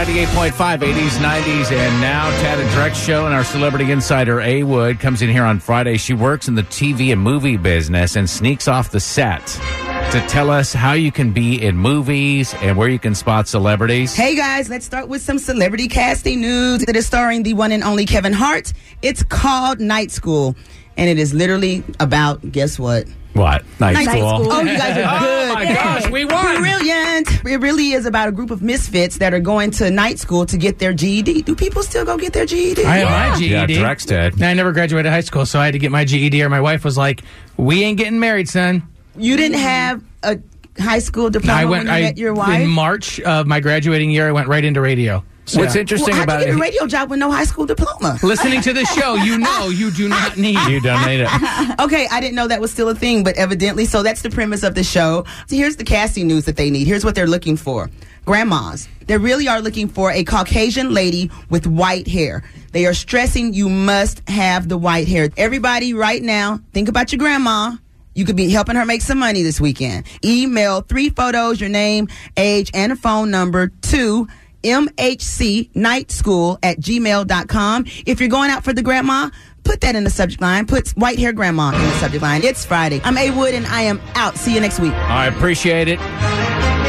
B98.5, 80s, 90s, and now Tad and Drex show and our celebrity insider A Wood comes in here on Friday. She works in the TV and movie business and sneaks off the set to tell us how you can be in movies and where you can spot celebrities. Hey guys, let's start with some celebrity casting news that is starring the one and only Kevin Hart. It's called Night School, and it is literally about guess what? What? Night, Night school. School. Oh, you guys are oh good. Oh my gosh, we won. Brilliant. It really is about a group of misfits that are going to night school to get their GED. Do people still go get their GED? I have my GED. Yeah, Drex did. I never graduated high school, so I had to get my GED, or my wife was like, "We ain't getting married, son." You didn't have a high school diploma I went. when you I met your wife? in March of my graduating year. I went right into radio. So, What's interesting well, how'd about you get a radio job with no high school diploma? Listening to the show, you know you do not need. You don't need it. Okay, I didn't know that was still a thing, but evidently, so that's the premise of the show. So here's the casting news that they need. Here's what they're looking for. Grandmas. They really are looking for a Caucasian lady with white hair. They are stressing you must have the white hair. Everybody right now, think about your grandma. You could be helping her make some money this weekend. Email three photos, your name, age, and a phone number to mhcnightschool at gmail.com. If you're going out for the grandma, put that in the subject line. Put white hair grandma in the subject line. It's Friday. I'm A Wood and I am out. See you next week. I appreciate it.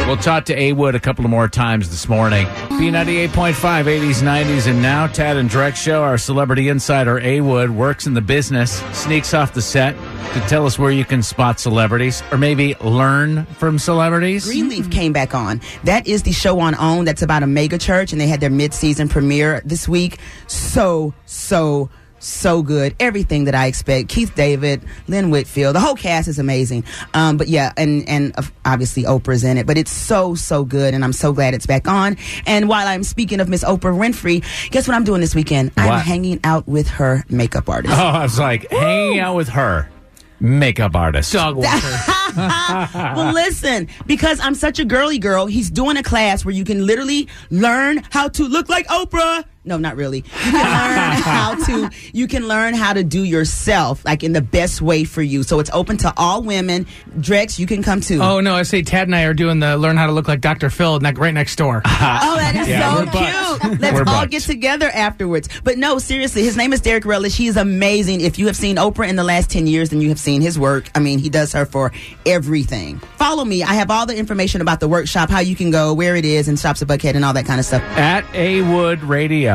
We'll talk to A Wood a couple of more times this morning. B98.5, 80s, 90s, and now Tad and Drex Show. Our celebrity insider A Wood works in the business, sneaks off the set to tell us where you can spot celebrities or maybe learn from celebrities. Greenleaf came back on. That is the show on OWN that's about a mega church, and they had their mid-season premiere this week. So, so, so good. Everything that I expect. Keith David, Lynn Whitfield, the whole cast is amazing. Um, but yeah, and and obviously Oprah's in it. But it's so so good, and I'm so glad it's back on. And while I'm speaking of Miss Oprah Winfrey, guess what I'm doing this weekend? I'm hanging out with her makeup artist. Oh, I was like hanging out with her, makeup artist. Dog walker. well, listen, because I'm such a girly girl, he's doing a class where you can literally learn how to look like Oprah. No, not really. You can learn how to you can learn how to do yourself like in the best way for you. So it's open to all women. Drex, you can come too. oh no, I say Tad and I are doing the learn how to look like Dr. Phil ne- right next door. Oh, that is Yeah, so we're buds. cute. Let's We're all buds. get together afterwards. But no, seriously, his name is Derek Relish. He is amazing. If you have seen Oprah in the last 10 years, then you have seen his work. I mean, he does her for everything. Follow me. I have all the information about the workshop, how you can go, where it is, and Shops at Buckhead and all that kind of stuff. at A Wood Radio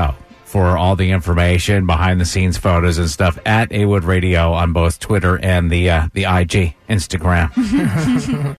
for all the information, behind the scenes photos and stuff at A Wood Radio on both Twitter and the uh, the IG Instagram.